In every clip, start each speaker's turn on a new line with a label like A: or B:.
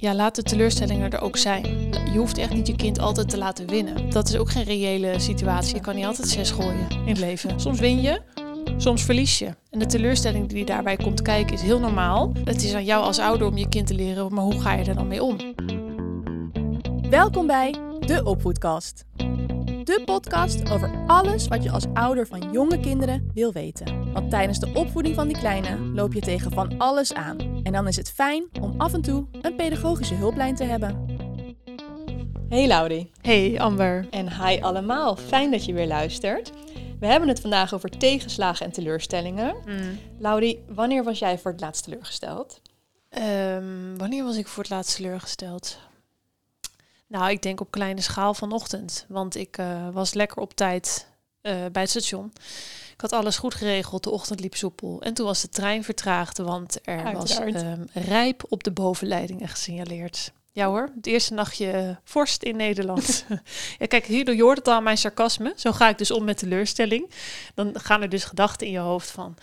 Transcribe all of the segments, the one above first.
A: Ja, laat de teleurstellingen er ook zijn. Je hoeft echt niet je kind altijd te laten winnen. Dat is ook geen reële situatie. Je kan niet altijd zes gooien in het leven. Soms win je, soms verlies je. En de teleurstelling die daarbij komt kijken is heel normaal. Het is aan jou als ouder om je kind te leren, maar hoe ga je er dan mee om?
B: Welkom bij de Opvoedkast. De podcast over alles wat je als ouder van jonge kinderen wil weten. Want tijdens de opvoeding van die kleine loop je tegen van alles aan. En dan is het fijn om af en toe een pedagogische hulplijn te hebben.
C: Hey Laudie.
A: Hey Amber.
C: En hi allemaal, fijn dat je weer luistert. We hebben het vandaag over tegenslagen en teleurstellingen.
A: Mm.
C: Laudie, wanneer was jij voor het laatst teleurgesteld?
A: Ehm, wanneer was ik voor het laatst teleurgesteld? Nou, ik denk op kleine schaal vanochtend. Want ik eh, was lekker op tijd eh, bij het station. Ik had alles goed geregeld, de ochtend liep soepel. En toen was de trein vertraagd, want er was ehm, rijp op de bovenleidingen gesignaleerd. Ja hoor, het eerste nachtje eh, vorst in Nederland. ja, kijk, hierdoor je hoort het al mijn sarcasme. Zo ga ik dus om met teleurstelling. Dan gaan er dus gedachten in je hoofd van...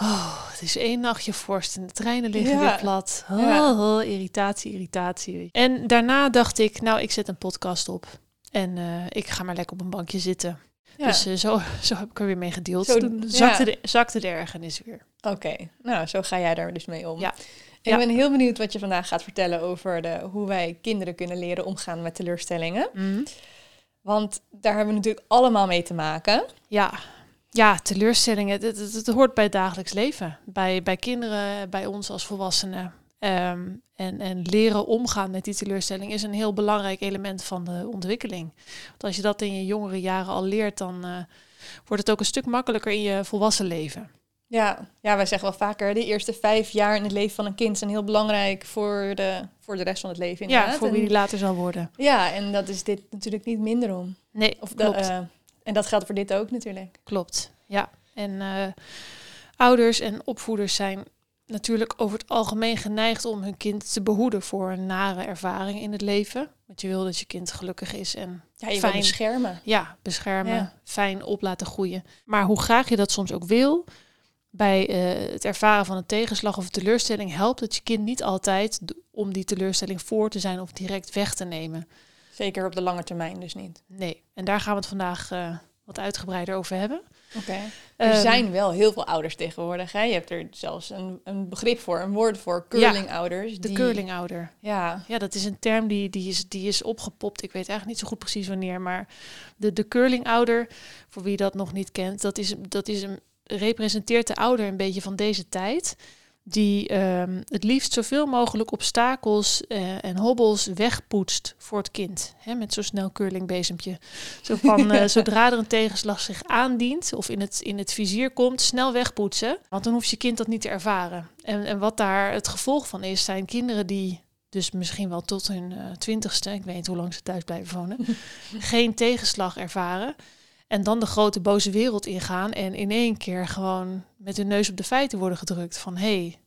A: Oh, het is één nachtje vorst en de treinen liggen
C: Ja.
A: weer plat. Oh,
C: Ja.
A: irritatie, irritatie. En daarna dacht ik, nou, ik zet een podcast op. En eh, ik ga maar lekker op een bankje zitten.
C: Ja.
A: Dus eh, zo, zo heb ik er weer mee gedeeld.
C: Zo,
A: Toen zakte, de, zakte de ergernis weer.
C: Oké, nou zo ga jij daar dus mee om.
A: Ja.
C: Ik ben heel benieuwd wat je vandaag gaat vertellen over de, hoe wij kinderen kunnen leren omgaan met teleurstellingen. Want daar hebben we natuurlijk allemaal mee te maken.
A: Ja. Ja, teleurstellingen, het, hoort bij het dagelijks leven. Bij, bij kinderen, bij ons als volwassenen. Ehm, en, en leren omgaan met die teleurstelling is een heel belangrijk element van de ontwikkeling. Want als je dat in je jongere jaren al leert, dan eh, wordt het ook een stuk makkelijker in je volwassen leven.
C: Ja, ja, wij zeggen wel vaker, de eerste vijf jaar in het leven van een kind zijn heel belangrijk voor de, voor de rest van het leven.
A: Ja,
C: Inderdaad.
A: voor wie die later zal worden.
C: Ja, en dat is dit natuurlijk niet minder om.
A: Nee,
C: Of dat,
A: klopt.
C: eh, en dat geldt voor dit ook natuurlijk.
A: Klopt, ja. En eh, ouders en opvoeders zijn natuurlijk over het algemeen geneigd om hun kind te behoeden voor een nare ervaring in het leven. Want je wil dat je kind gelukkig is en
C: Ja, je
A: Fijn.
C: wil beschermen.
A: ja, beschermen,
C: Ja.
A: fijn op laten groeien. Maar hoe graag je dat soms ook wil, bij eh, het ervaren van een tegenslag of een teleurstelling helpt het je kind niet altijd om die teleurstelling voor te zijn of direct weg te nemen.
C: Zeker op de lange termijn dus niet.
A: Nee, en daar gaan we het vandaag eh, wat uitgebreider over hebben.
C: Oké. Er
A: Ehm,
C: zijn wel heel veel ouders tegenwoordig. Hè? Je hebt er zelfs een, een begrip voor, een woord voor, curlingouders.
A: de
C: die-
A: curlingouder.
C: Ja,
A: Ja, dat is een term die, die, is, die is opgepopt. Ik weet eigenlijk niet zo goed precies wanneer. Maar de, de curlingouder, voor wie dat nog niet kent, dat, is, dat is een, representeert de ouder een beetje van deze tijd. Die ehm, het liefst zoveel mogelijk obstakels eh, en hobbels wegpoetst voor het kind. Hè, met zo'n snel curlingbezempje. Zo van, eh, zodra er een tegenslag zich aandient of in het, in het vizier komt, snel wegpoetsen. Want dan hoeft je kind dat niet te ervaren. En, en wat daar het gevolg van is, zijn kinderen die dus misschien wel tot hun eh, twintigste, ik weet niet hoe lang ze thuis blijven wonen, geen tegenslag ervaren. En dan de grote boze wereld ingaan en in één keer gewoon met hun neus op de feiten worden gedrukt van hé, hey,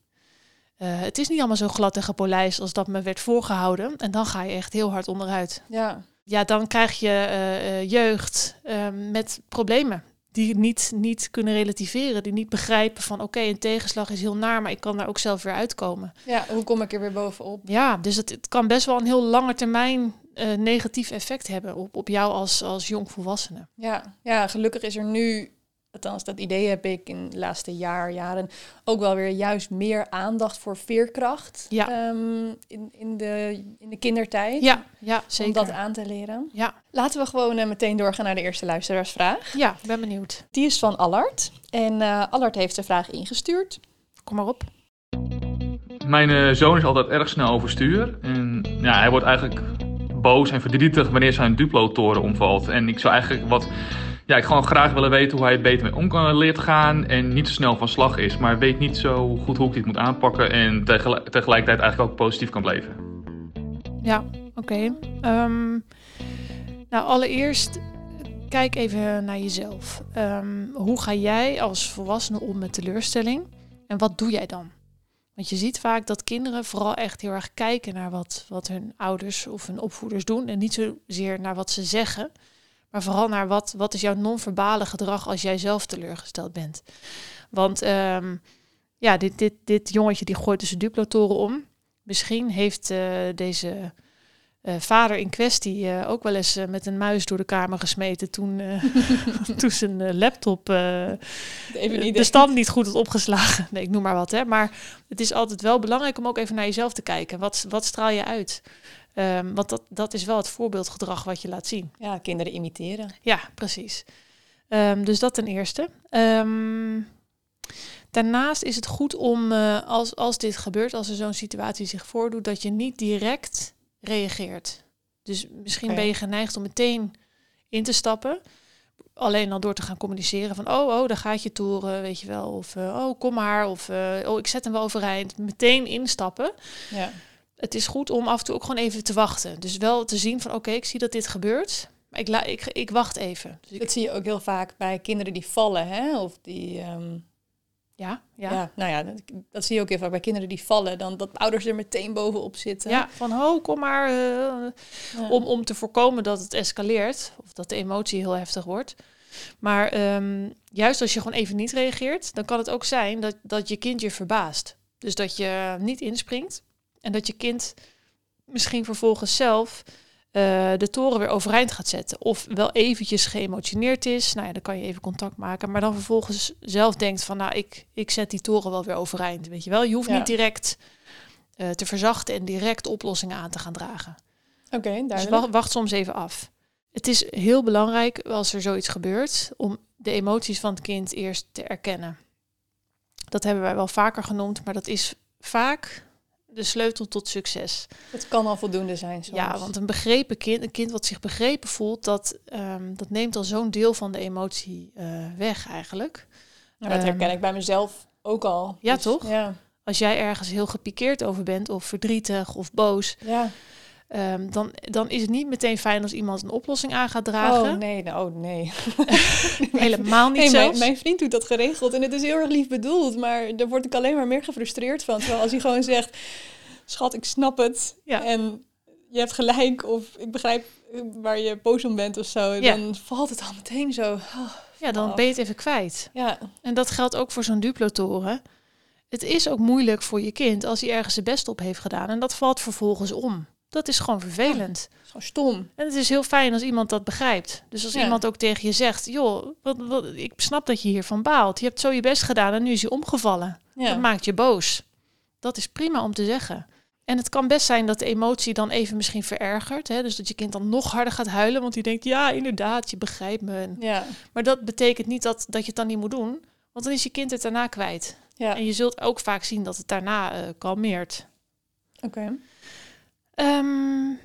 A: eh, het is niet allemaal zo glad en gepolijst als dat me werd voorgehouden. En dan ga je echt heel hard onderuit.
C: ja.
A: Ja, dan krijg je eh, eh, jeugd eh, met problemen. Die niet, niet kunnen relativeren, die niet begrijpen van oké, een tegenslag is heel naar, maar ik kan daar ook zelf weer uitkomen.
C: ja, hoe kom ik er weer bovenop?
A: Ja, dus het, het kan best wel een heel lange termijn eh, negatief effect hebben op, op jou als, als jongvolwassene.
C: Ja. ja, gelukkig is er nu, althans dat idee heb ik in de laatste jaar, jaren, ook wel weer juist meer aandacht voor veerkracht
A: Ja.
C: ehm, in, in, de, in de kindertijd.
A: Ja, ja
C: Om
A: zeker.
C: dat aan te leren.
A: Ja,
C: Laten we gewoon eh, meteen doorgaan naar de eerste luisteraarsvraag.
A: ja, ik ben benieuwd.
C: Die is van Allard. En eh Allard heeft de vraag ingestuurd.
A: Kom maar op.
D: Mijn eh, zoon is altijd erg snel overstuur. En ja, hij wordt eigenlijk boos en verdrietig wanneer zijn Duplo-toren omvalt. En ik zou eigenlijk wat... Ja, ik gewoon graag willen weten hoe hij er beter mee om kan leert gaan. En niet zo snel van slag is. Maar weet niet zo goed hoe ik dit moet aanpakken. En tegel- tegelijkertijd eigenlijk ook positief kan blijven.
A: Ja, oké. Ehm, nou, allereerst kijk even naar jezelf. Ehm, hoe ga jij als volwassene om met teleurstelling? En wat doe jij dan? Want je ziet vaak dat kinderen vooral echt heel erg kijken naar wat, wat hun ouders of hun opvoeders doen. En niet zozeer naar wat ze zeggen, maar vooral naar wat, wat is jouw non-verbale gedrag als jij zelf teleurgesteld bent. Want ehm, ja, dit, dit, dit jongetje die gooit dus de duplotoren om. Misschien heeft uh, deze uh, vader in kwestie uh, ook wel eens met een muis door de kamer gesmeten toen, toen zijn laptop de stand niet goed had opgeslagen. Nee, ik noem maar wat. Hè. Maar het is altijd wel belangrijk om ook even naar jezelf te kijken. Wat, wat straal je uit? Um, want dat, dat is wel het voorbeeldgedrag wat je laat zien.
C: Ja, kinderen imiteren.
A: Ja, precies. Um, dus dat ten eerste. Um, daarnaast is het goed om, als, als dit gebeurt, als er zo'n situatie zich voordoet, dat je niet direct reageert. Dus misschien okay. ben je geneigd om meteen in te stappen. Alleen al door te gaan communiceren van, oh, oh, daar gaat je toren, weet je wel. Of, uh, oh, kom maar. Of, uh, oh, ik zet hem wel overeind. Meteen instappen.
C: Ja
A: het is goed om af en toe ook gewoon even te wachten. Dus wel te zien van oké, ik zie dat dit gebeurt. Maar ik, la, ik, ik wacht even. Dus
C: dat zie je ook heel vaak bij kinderen die vallen, hè? Of die. Um...
A: Ja, ja.
C: ja, nou ja, dat, dat, zie je ook heel vaak bij kinderen die vallen. Dan dat ouders er meteen bovenop zitten.
A: Ja, van ho, kom maar. Uh, ja. om, om te voorkomen dat het escaleert. Of dat de emotie heel heftig wordt. Maar um, juist als je gewoon even niet reageert, dan kan het ook zijn dat, dat je kind je verbaast. Dus dat je niet inspringt, en dat je kind misschien vervolgens zelf uh, de toren weer overeind gaat zetten. Of wel eventjes geëmotioneerd is. Nou ja, dan kan je even contact maken. Maar dan vervolgens zelf denkt van, nou, ik, ik zet die toren wel weer overeind. Weet je wel, je hoeft niet direct uh, te verzachten en direct oplossingen aan te gaan dragen.
C: Oké, okay,
A: Dus wacht, wacht soms even af. Het is heel belangrijk als er zoiets gebeurt om de emoties van het kind eerst te erkennen. Dat hebben wij wel vaker genoemd, maar dat is vaak de sleutel tot succes.
C: Het kan al voldoende zijn. Soms.
A: Ja, want een begrepen kind, een kind wat zich begrepen voelt, dat, um, dat neemt al zo'n deel van de emotie uh, weg eigenlijk.
C: Nou, dat herken um, ik bij mezelf ook al.
A: Ja, dus, toch? Ja. Als jij ergens heel gepikeerd over bent, of verdrietig of boos,
C: ja.
A: Um, dan, dan is het niet meteen fijn als iemand een oplossing aan gaat dragen.
C: Oh nee, nou, oh, nee.
A: Helemaal niet zo.
C: Mijn, mijn, vriend doet dat geregeld en het is heel erg lief bedoeld, maar daar word ik alleen maar meer gefrustreerd van. Terwijl als hij gewoon zegt, schat, ik snap het ja. en je hebt gelijk of ik begrijp waar je boos om bent of zo, ja. dan valt het al meteen zo. Oh,
A: ja, dan ben je het even kwijt.
C: Ja.
A: En dat geldt ook voor zo'n duplotoren. Het is ook moeilijk voor je kind als hij ergens zijn best op heeft gedaan en dat valt vervolgens om. Dat is gewoon vervelend.
C: Ja, gewoon stom.
A: En het is heel fijn als iemand dat begrijpt. Dus als ja. iemand ook tegen je zegt, joh, wat, wat, ik snap dat je hiervan baalt. Je hebt zo je best gedaan en nu is hij omgevallen. Ja. Dat maakt je boos. Dat is prima om te zeggen. En het kan best zijn dat de emotie dan even misschien verergert. Hè? Dus dat je kind dan nog harder gaat huilen, want die denkt, ja, inderdaad, je begrijpt me.
C: Ja.
A: Maar dat betekent niet dat, dat je het dan niet moet doen, want dan is je kind het daarna kwijt.
C: Ja.
A: En je zult ook vaak zien dat het daarna uh, kalmeert.
C: Oké. Okay.
A: Um,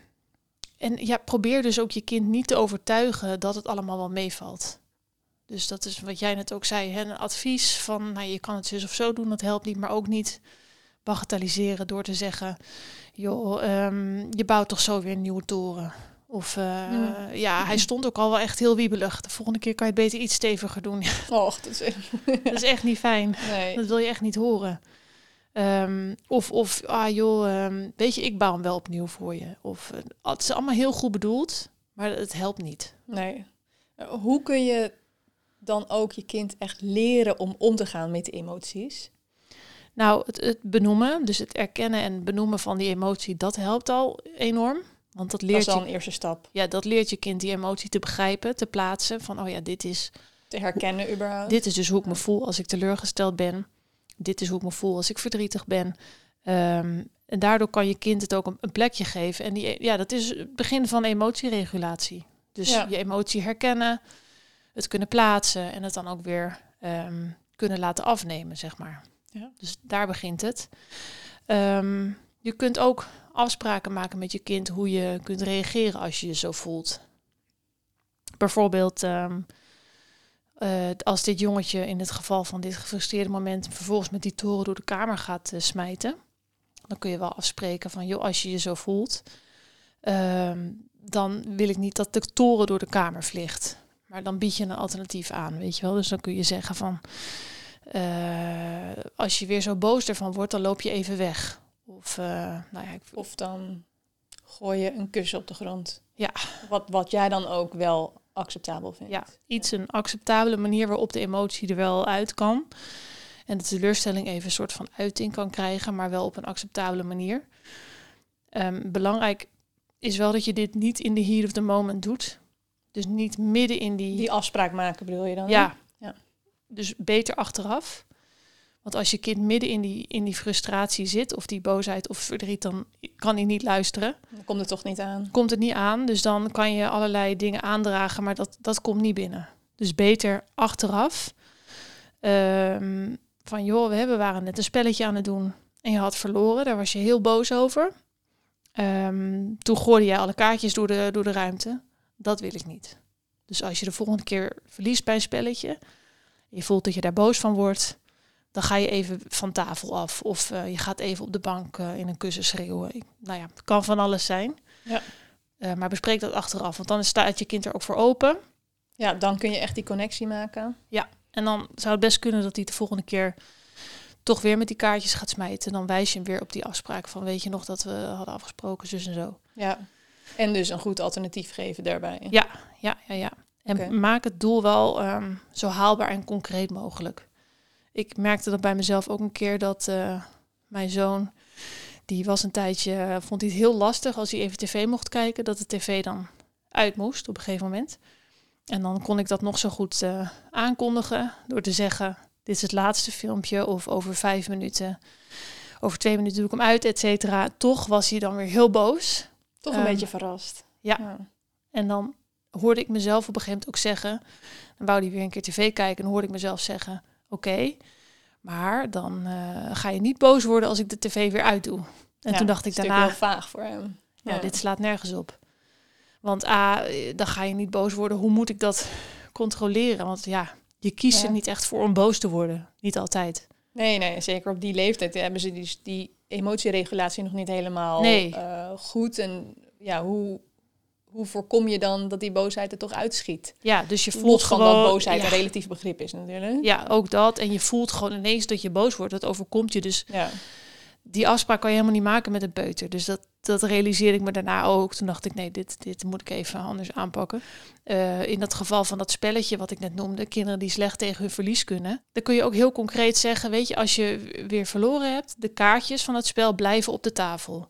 A: en ja, probeer dus ook je kind niet te overtuigen dat het allemaal wel meevalt. Dus dat is wat jij net ook zei, hè, een advies van, nou, je kan het zus of zo doen, dat helpt niet, maar ook niet bagatelliseren door te zeggen, joh, um, je bouwt toch zo weer een nieuwe toren. Of uh, ja. ja. hij stond ook al wel echt heel wiebelig. De volgende keer kan je het beter iets steviger doen.
C: Och, dat is echt,
A: dat is echt niet fijn.
C: Nee.
A: Dat wil je echt niet horen. Um, of, of, ah joh, um, weet je, ik bouw hem wel opnieuw voor je. Of, uh, het is allemaal heel goed bedoeld, maar het helpt niet.
C: Nee. Hoe kun je dan ook je kind echt leren om om te gaan met de emoties?
A: Nou, het, het benoemen, dus het erkennen en benoemen van die emotie, dat helpt al enorm. Want dat leert
C: dat is al
A: je,
C: een eerste stap.
A: Ja, dat leert je kind die emotie te begrijpen, te plaatsen. Van, oh ja, dit is...
C: Te herkennen überhaupt.
A: Dit is dus hoe ik me voel als ik teleurgesteld ben dit is hoe ik me voel als ik verdrietig ben. Um, en daardoor kan je kind het ook een, een, plekje geven. En die, ja, dat is het begin van emotieregulatie. Dus ja. je emotie herkennen, het kunnen plaatsen en het dan ook weer um, kunnen laten afnemen, zeg maar.
C: Ja.
A: Dus daar begint het. Um, je kunt ook afspraken maken met je kind hoe je kunt reageren als je je zo voelt. Bijvoorbeeld, um, uh, als dit jongetje in het geval van dit gefrustreerde moment vervolgens met die toren door de kamer gaat uh, smijten, dan kun je wel afspreken van, joh, als je je zo voelt, uh, dan wil ik niet dat de toren door de kamer vliegt. Maar dan bied je een alternatief aan, weet je wel. Dus dan kun je zeggen van, uh, als je weer zo boos ervan wordt, dan loop je even weg. Of, nou ja, ik...
C: of dan gooi je een kussen op de grond.
A: Ja.
C: Wat, wat jij dan ook wel acceptabel vindt.
A: Ja, iets een acceptabele manier waarop de emotie er wel uit kan. En de teleurstelling even een soort van uiting kan krijgen, maar wel op een acceptabele manier. Ehm, belangrijk is wel dat je dit niet in de heat of the moment doet. Dus niet midden in die...
C: Die afspraak maken bedoel je dan?
A: Ja. ja. Dus beter achteraf. Want als je kind midden in die, in die frustratie zit, of die boosheid of verdriet, dan kan hij niet luisteren.
C: Dan komt het toch niet aan.
A: Komt het niet aan. Dus dan kan je allerlei dingen aandragen, maar dat, dat komt niet binnen. Dus beter achteraf. Ehm, van joh, we waren net een spelletje aan het doen. En je had verloren, daar was je heel boos over. Ehm, toen gooide je alle kaartjes door de, door de ruimte. Dat wil ik niet. Dus als je de volgende keer verliest bij een spelletje, je voelt dat je daar boos van wordt, dan ga je even van tafel af. Of uh, je gaat even op de bank uh, in een kussen schreeuwen. Nou ja, het kan van alles zijn. Ja. Uh, maar bespreek dat achteraf, want dan staat je kind er ook voor open.
C: Ja, dan kun je echt die connectie maken.
A: Ja, en dan zou het best kunnen dat hij de volgende keer toch weer met die kaartjes gaat smijten. Dan wijs je hem weer op die afspraak van weet je nog dat we hadden afgesproken, zus en zo.
C: Ja, en dus een goed alternatief geven daarbij.
A: Ja, ja, ja, ja. En maak het doel wel um, zo haalbaar en concreet mogelijk. Ik merkte dat bij mezelf ook een keer dat uh, mijn zoon, die was een tijdje, uh, vond hij het heel lastig als hij even tv mocht kijken, dat de tv dan uit moest op een gegeven moment. En dan kon ik dat nog zo goed uh, aankondigen door te zeggen, dit is het laatste filmpje of over vijf minuten, over twee minuten doe ik hem uit, et cetera. Toch was hij dan weer heel boos.
C: Toch een um, beetje verrast.
A: Ja. ja. En dan hoorde ik mezelf op een gegeven moment ook zeggen, dan wou hij weer een keer tv kijken en hoorde ik mezelf zeggen, oké, okay, maar dan uh, ga je niet boos worden als ik de tv weer uitdoe. En
C: ja,
A: toen dacht ik daarna,
C: heel vaag voor hem.
A: Ja, ja, dit slaat nergens op. Want A, dan ga je niet boos worden. Hoe moet ik dat controleren? Want ja, je kiest er niet echt voor om boos te worden. Niet altijd.
C: Nee, nee, zeker op die leeftijd hebben ze dus die emotieregulatie nog niet helemaal nee. uh, goed. En ja, hoe, hoe voorkom je dan dat die boosheid er toch uitschiet?
A: Ja, dus je voelt
C: van
A: gewoon
C: dat boosheid ja. een relatief begrip is natuurlijk.
A: Ja, ook dat. En je voelt gewoon ineens dat je boos wordt. Dat overkomt je. Dus
C: ja.
A: die afspraak kan je helemaal niet maken met een peuter. Dus dat, dat realiseerde ik me daarna ook. Toen dacht ik, nee, dit, dit moet ik even anders aanpakken. Uh, in dat geval van dat spelletje wat ik net noemde, kinderen die slecht tegen hun verlies kunnen, dan kun je ook heel concreet zeggen, weet je, als je weer verloren hebt, de kaartjes van het spel blijven op de tafel.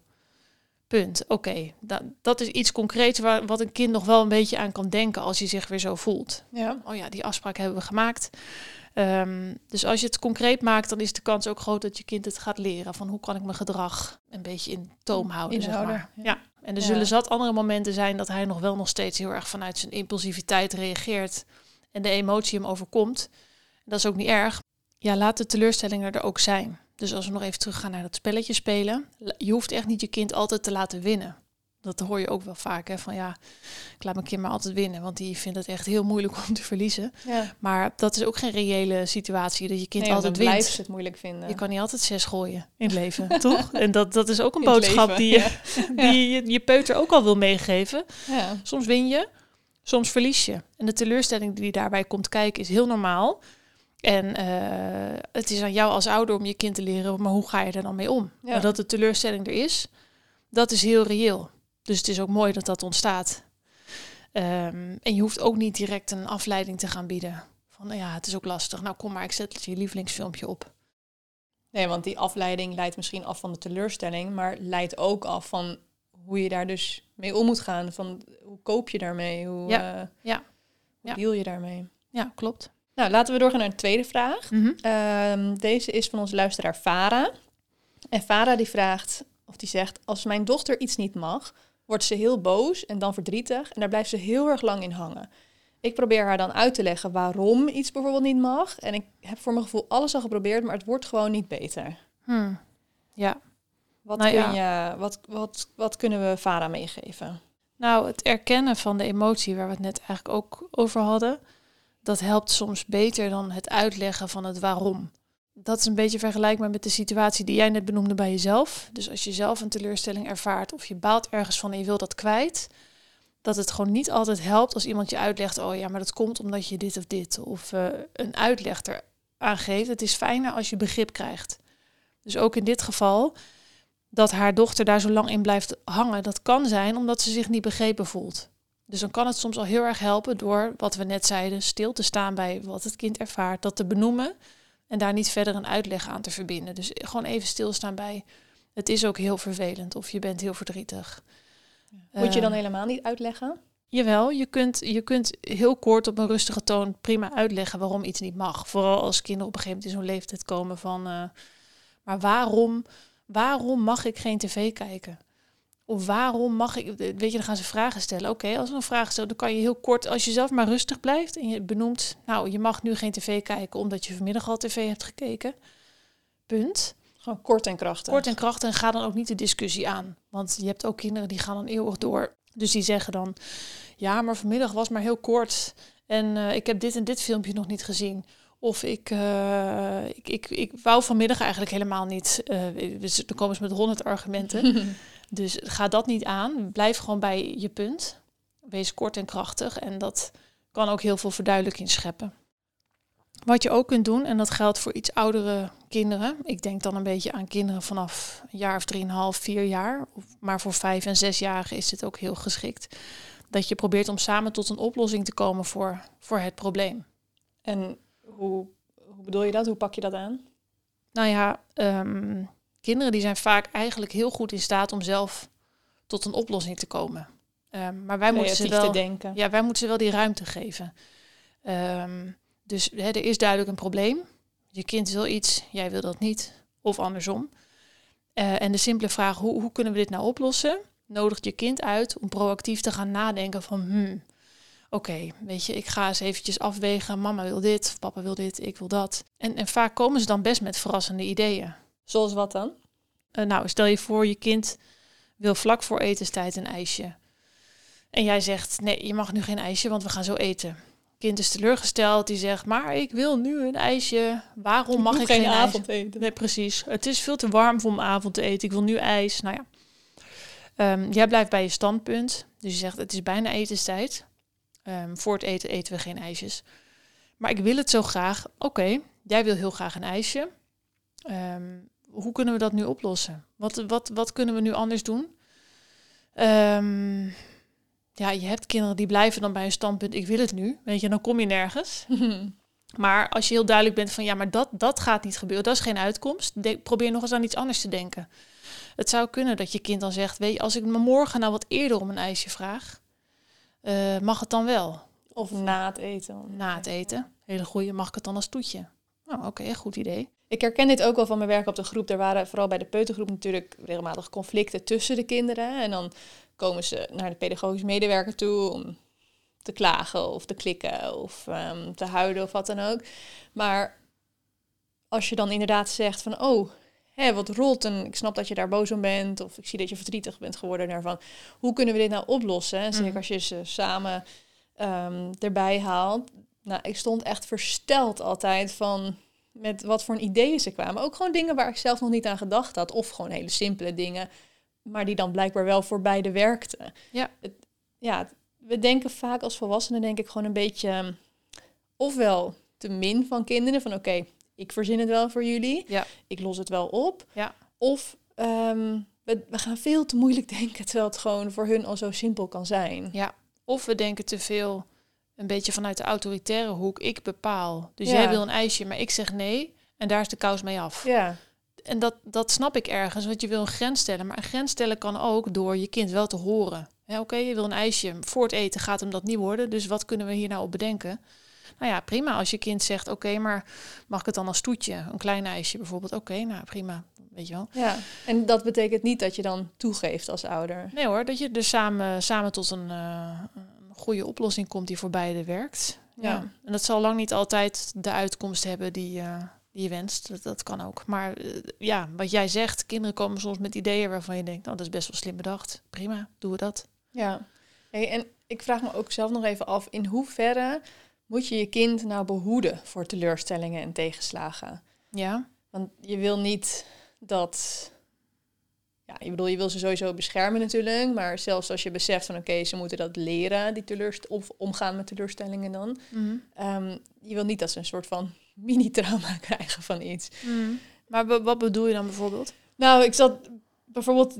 A: Punt. Oké, okay. dat, dat is iets concreets waar, wat een kind nog wel een beetje aan kan denken als hij zich weer zo voelt.
C: Ja.
A: Oh ja, die afspraak hebben we gemaakt. Um, dus als je het concreet maakt, dan is de kans ook groot dat je kind het gaat leren van hoe kan ik mijn gedrag een beetje in toom houden. Zeg maar. ja. ja. En er zullen zat andere momenten zijn dat hij nog wel nog steeds heel erg vanuit zijn impulsiviteit reageert en de emotie hem overkomt. Dat is ook niet erg. Ja, laat de teleurstellingen er ook zijn. Dus als we nog even teruggaan naar dat spelletje spelen, je hoeft echt niet je kind altijd te laten winnen. Dat hoor je ook wel vaak, hè? van ja, ik laat mijn kind maar altijd winnen, want die vindt het echt heel moeilijk om te verliezen.
C: Ja.
A: Maar dat is ook geen reële situatie, dat je kind
C: nee,
A: altijd wint.
C: blijft het moeilijk vinden.
A: Je kan niet altijd zes gooien in het leven, toch? En dat, dat is ook een boodschap leven, die, je, ja. die je, je peuter ook al wil meegeven.
C: Ja.
A: Soms win je, soms verlies je. En de teleurstelling die daarbij komt kijken is heel normaal. En uh, het is aan jou als ouder om je kind te leren, maar hoe ga je er dan mee om? Maar dat de teleurstelling er is, dat is heel reëel. Dus het is ook mooi dat dat ontstaat. Um, en je hoeft ook niet direct een afleiding te gaan bieden. Van ja, het is ook lastig. Nou kom maar, ik zet je lievelingsfilmpje op.
C: Nee, want die afleiding leidt misschien af van de teleurstelling, maar leidt ook af van hoe je daar dus mee om moet gaan. Van hoe koop je daarmee? Hoe,
A: ja.
C: Uh,
A: ja.
C: hoe deal je daarmee?
A: Ja, klopt.
C: Nou, laten we doorgaan naar de tweede vraag.
A: Mm -hmm.
C: um, deze is van onze luisteraar Farah. En Farah die vraagt, of die zegt, als mijn dochter iets niet mag, wordt ze heel boos en dan verdrietig en daar blijft ze heel erg lang in hangen. Ik probeer haar dan uit te leggen waarom iets bijvoorbeeld niet mag. En ik heb voor mijn gevoel alles al geprobeerd, maar het wordt gewoon niet beter.
A: Hmm. Ja.
C: Wat, nou, kun ja. Je, wat, wat, wat kunnen we Farah meegeven?
A: Nou, het erkennen van de emotie waar we het net eigenlijk ook over hadden dat helpt soms beter dan het uitleggen van het waarom. Dat is een beetje vergelijkbaar met de situatie die jij net benoemde bij jezelf. Dus als je zelf een teleurstelling ervaart of je baalt ergens van en je wil dat kwijt, dat het gewoon niet altijd helpt als iemand je uitlegt, oh ja, maar dat komt omdat je dit of dit, of uh, een uitleg er aangeeft. Het is fijner als je begrip krijgt. Dus ook in dit geval, dat haar dochter daar zo lang in blijft hangen, dat kan zijn omdat ze zich niet begrepen voelt. Dus dan kan het soms al heel erg helpen door, wat we net zeiden, stil te staan bij wat het kind ervaart, dat te benoemen En daar niet verder een uitleg aan te verbinden. Dus gewoon even stilstaan bij. Het is ook heel vervelend of je bent heel verdrietig.
C: Moet je dan
A: Eh,
C: helemaal niet uitleggen?
A: Jawel, je kunt, je kunt heel kort op een rustige toon prima uitleggen waarom iets niet mag. Vooral als kinderen op een gegeven moment in zo'n leeftijd komen van... eh, maar waarom, waarom mag ik geen tv kijken? Of waarom mag ik... Weet je, dan gaan ze vragen stellen. Oké, als we een vraag stellen, dan kan je heel kort... Als je zelf maar rustig blijft en je benoemt... Nou, je mag nu geen tv kijken omdat je vanmiddag al tv hebt gekeken. Punt.
C: Gewoon kort en krachtig.
A: Kort en krachtig en ga dan ook niet de discussie aan. Want je hebt ook kinderen die gaan dan eeuwig door. Dus die zeggen dan, ja, maar vanmiddag was maar heel kort. En eh, ik heb dit en dit filmpje nog niet gezien. Of ik, eh, ik, ik, ik wou vanmiddag eigenlijk helemaal niet. eh, dus dan komen ze met honderd argumenten. dus ga dat niet aan. Blijf gewoon bij je punt. Wees kort en krachtig. En dat kan ook heel veel verduidelijking scheppen. Wat je ook kunt doen, en dat geldt voor iets oudere kinderen. Ik denk dan een beetje aan kinderen vanaf een jaar of drieënhalf, vier jaar. Maar voor vijf en zesjarigen is dit ook heel geschikt. Dat je probeert om samen tot een oplossing te komen voor, voor het probleem.
C: En hoe, hoe bedoel je dat? Hoe pak je dat aan?
A: Nou ja, ehm, kinderen die zijn vaak eigenlijk heel goed in staat om zelf tot een oplossing te komen. Ehm, maar wij moeten, ze wel,
C: denken.
A: ja, wij moeten ze wel die ruimte geven. Ehm, dus hè, er is duidelijk een probleem. Je kind wil iets, jij wil dat niet. Of andersom. Eh, en de simpele vraag, hoe, hoe kunnen we dit nou oplossen? Nodigt je kind uit om proactief te gaan nadenken van... Hmm, Oké, weet je, ik ga eens eventjes afwegen. Mama wil dit, papa wil dit, ik wil dat. En, en vaak komen ze dan best met verrassende ideeën.
C: Zoals wat dan?
A: Eh, nou, stel je voor, je kind wil vlak voor etenstijd een ijsje. En jij zegt, nee, je mag nu geen ijsje, want we gaan zo eten. Kind is teleurgesteld, die zegt, maar ik wil nu een ijsje. Waarom mag ik geen,
C: geen
A: ijs?
C: avondeten.
A: Nee, precies. Het is veel te warm voor om avond te eten. Ik wil nu ijs. Nou ja. Ehm, jij blijft bij je standpunt. Dus je zegt, het is bijna etenstijd. Ehm, voor het eten eten we geen ijsjes. Maar ik wil het zo graag. Oké, jij wil heel graag een ijsje. Ehm, hoe kunnen we dat nu oplossen? Wat, wat, wat kunnen we nu anders doen? Ehm, ja, je hebt kinderen die blijven dan bij een standpunt, ik wil het nu. Weet je, dan kom je nergens. Maar als je heel duidelijk bent van ja, maar dat, dat gaat niet gebeuren, dat is geen uitkomst. De- probeer nog eens aan iets anders te denken. Het zou kunnen dat je kind dan zegt, weet je, als ik me morgen nou wat eerder om een ijsje vraag, eh, mag het dan wel?
C: Of na het eten.
A: Na het eten. Hele goede, mag ik het dan als toetje? Nou, oké, goed idee.
C: Ik herken dit ook wel van mijn werk op de groep. Er waren vooral bij de peutergroep natuurlijk regelmatig conflicten tussen de kinderen. En dan komen ze naar de pedagogisch medewerker toe om te klagen of te klikken of ehm, te huilen of wat dan ook. Maar als je dan inderdaad zegt van, oh, hé, wat rot en ik snap dat je daar boos om bent of ik zie dat je verdrietig bent geworden daarvan. Hoe kunnen we dit nou oplossen? En zeker
A: Mhm.
C: als je ze samen ehm, erbij haalt. Nou, ik stond echt versteld altijd van met wat voor ideeën ze kwamen. Ook gewoon dingen waar ik zelf nog niet aan gedacht had. Of gewoon hele simpele dingen, maar die dan blijkbaar wel voor beide werkten.
A: Ja.
C: Het, ja, we denken vaak als volwassenen denk ik gewoon een beetje... ehm, ofwel te min van kinderen, van oké, ik verzin het wel voor jullie.
A: Ja.
C: Ik los het wel op.
A: Ja.
C: Of ehm, we, we gaan veel te moeilijk denken, terwijl het gewoon voor hun al zo simpel kan zijn.
A: Ja. Of we denken te veel een beetje vanuit de autoritaire hoek. Ik bepaal. Dus
C: Ja.
A: jij wil een ijsje, maar ik zeg nee. En daar is de kous mee af.
C: Ja,
A: En dat, dat snap ik ergens, want je wil een grens stellen. Maar een grens stellen kan ook door je kind wel te horen. Oké, je wil een ijsje. Voor het eten gaat hem dat niet worden. Dus wat kunnen we hier nou op bedenken? Nou ja, prima. Als je kind zegt, oké, maar mag ik het dan als toetje? Een klein ijsje bijvoorbeeld. Oké, nou prima. Weet je wel.
C: ja. En dat betekent niet dat je dan toegeeft als ouder.
A: Nee hoor, dat je er samen, samen tot een, eh, een goede oplossing komt die voor beide werkt. Ja.
C: Ja.
A: En dat zal lang niet altijd de uitkomst hebben die, eh, die je wenst. Dat, dat kan ook. Maar eh, ja, wat jij zegt, kinderen komen soms met ideeën waarvan je denkt, nou dat is best wel slim bedacht. Prima, doen we dat.
C: Ja. Hey, en ik vraag me ook zelf nog even af, in hoeverre moet je je kind nou behoeden voor teleurstellingen en tegenslagen?
A: Ja,
C: Want je wil niet dat. Ja, je bedoel, je wil ze sowieso beschermen natuurlijk. Maar zelfs als je beseft van oké, ze moeten dat leren, die teleurst of omgaan met teleurstellingen dan. ehm, je wil niet dat ze een soort van mini-trauma krijgen van iets.
A: Maar wa- wat bedoel je dan bijvoorbeeld?
C: Nou, ik zat bijvoorbeeld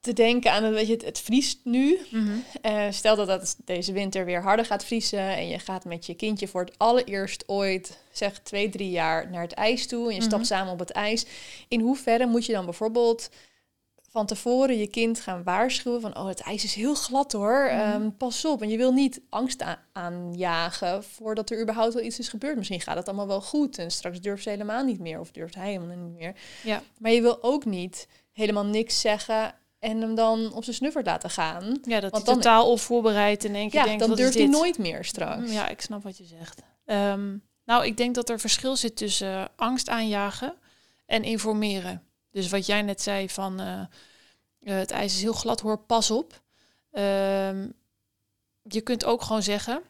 C: te denken aan, weet je, het, het vriest nu.
A: Mhm.
C: Eh, stel dat het deze winter weer harder gaat vriezen en je gaat met je kindje voor het allereerst ooit, zeg twee, drie jaar, naar het ijs toe en je
A: Mhm.
C: stapt samen op het ijs. In hoeverre moet je dan bijvoorbeeld van tevoren je kind gaan waarschuwen van, oh, het ijs is heel glad hoor,
A: Mhm.
C: Ehm, pas op. En je wil niet angst aanjagen voordat er überhaupt wel iets is gebeurd. Misschien gaat het allemaal wel goed en straks durft ze helemaal niet meer of durft hij helemaal niet meer.
A: Ja.
C: Maar je wil ook niet helemaal niks zeggen en hem dan op zijn snuffert laten gaan.
A: Ja, dat
C: Want dan-
A: totaal onvoorbereid in één keer
C: Ja,
A: denkt,
C: dan durft hij nooit meer straks.
A: Mm, Ja, ik snap wat je zegt. Ehm, nou, ik denk dat er verschil zit tussen angst aanjagen en informeren. Dus wat jij net zei van eh, eh, het ijs is heel glad, hoor, pas op. Ehm, je kunt ook gewoon zeggen,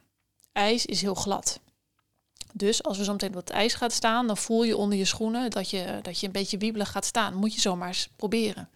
A: ijs is heel glad. Dus als we zo meteen op het ijs gaat staan, dan voel je onder je schoenen dat je, dat je een beetje wiebelig gaat staan. Moet je zomaar eens proberen.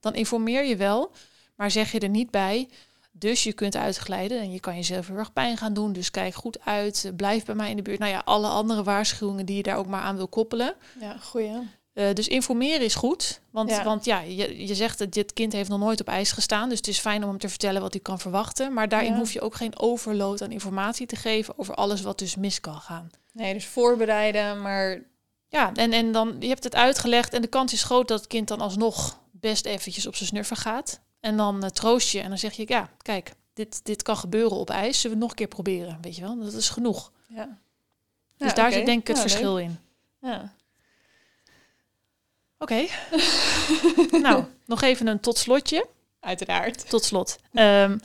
A: Dan informeer je wel, maar zeg je er niet bij. Dus je kunt uitglijden en je kan jezelf heel erg pijn gaan doen. Dus kijk goed uit, blijf bij mij in de buurt. Nou ja, alle andere waarschuwingen die je daar ook maar aan wil koppelen.
C: Ja, goeie.
A: Eh, dus informeren is goed. Want
C: Ja.
A: want ja je, je zegt dat dit kind heeft nog nooit op ijs gestaan. Dus het is fijn om hem te vertellen wat hij kan verwachten. Maar daarin
C: Ja.
A: hoef je ook geen overload aan informatie te geven over alles wat dus mis kan gaan.
C: Nee, dus voorbereiden, maar
A: Ja, en, en dan, je hebt het uitgelegd en de kans is groot dat het kind dan alsnog best eventjes op zijn snuffer gaat. En dan eh, troost je en dan zeg je, ja, kijk, dit, dit kan gebeuren op ijs. Zullen we het nog een keer proberen? Weet je wel, dat is genoeg.
C: ja.
A: Dus
C: Ja,
A: daar
C: oké.
A: zit denk ik het
C: leuk.
A: verschil in.
C: Ja.
A: Oké. nou, nog even een tot slotje.
C: Uiteraard.
A: Tot slot. Ehm,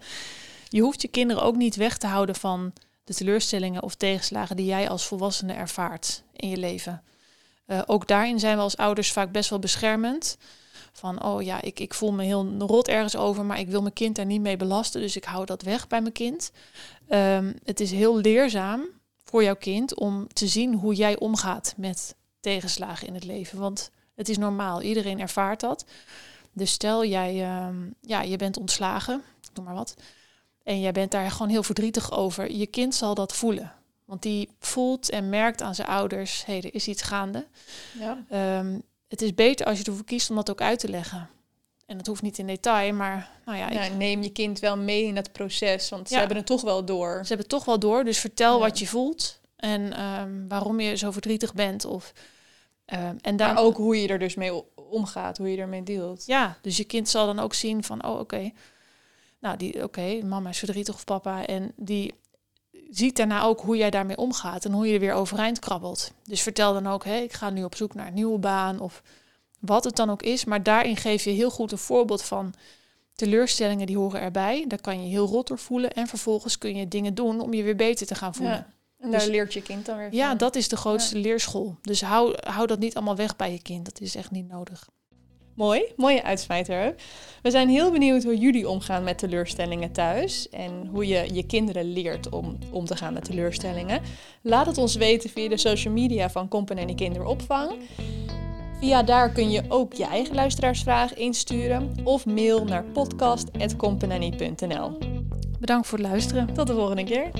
A: je hoeft je kinderen ook niet weg te houden van de teleurstellingen of tegenslagen die jij als volwassene ervaart in je leven. Eh, ook daarin zijn we als ouders vaak best wel beschermend. Van, oh ja, ik, ik voel me heel rot ergens over, maar ik wil mijn kind daar niet mee belasten, dus ik hou dat weg bij mijn kind. Ehm, het is heel leerzaam voor jouw kind om te zien hoe jij omgaat met tegenslagen in het leven. Want het is normaal, iedereen ervaart dat. Dus stel jij, ehm, ja, je bent ontslagen, noem maar wat. En jij bent daar gewoon heel verdrietig over. Je kind zal dat voelen. Want die voelt en merkt aan zijn ouders, hé, hey, er is iets gaande.
C: Ja.
A: Ehm, het is beter als je ervoor kiest om dat ook uit te leggen. En dat hoeft niet in detail, maar nou ja, ik-
C: neem je kind wel mee in dat proces, want ze hebben het toch wel door.
A: ze hebben het toch wel door. Dus vertel
C: Ja.
A: wat je voelt en ehm, waarom je zo verdrietig bent. Of, ehm, en daar
C: Maar ook hoe je er dus mee omgaat, hoe je ermee deelt.
A: Ja, dus je kind zal dan ook zien van, oh oké, nou die, oké, mama is verdrietig of papa. En die ziet daarna ook hoe jij daarmee omgaat en hoe je er weer overeind krabbelt. Dus vertel dan ook, hé, ik ga nu op zoek naar een nieuwe baan of wat het dan ook is. Maar daarin geef je heel goed een voorbeeld van teleurstellingen die horen erbij. Daar kan je heel rot door voelen en vervolgens kun je dingen doen om je weer beter te gaan voelen.
C: Ja. En daar
A: Dus-
C: leert je kind dan weer van.
A: Ja, dat is de grootste leerschool. Dus hou, hou dat niet allemaal weg bij je kind. Dat is echt niet nodig.
C: Mooi, mooie uitsmijter. We zijn heel benieuwd hoe jullie omgaan met teleurstellingen thuis en hoe je je kinderen leert om om te gaan met teleurstellingen. Laat het ons weten via de social media van Company Kinderopvang. Via daar kun je ook je eigen luisteraarsvraag insturen of mail naar podcast.company.nl.
A: Bedankt voor het luisteren.
C: Tot de volgende keer.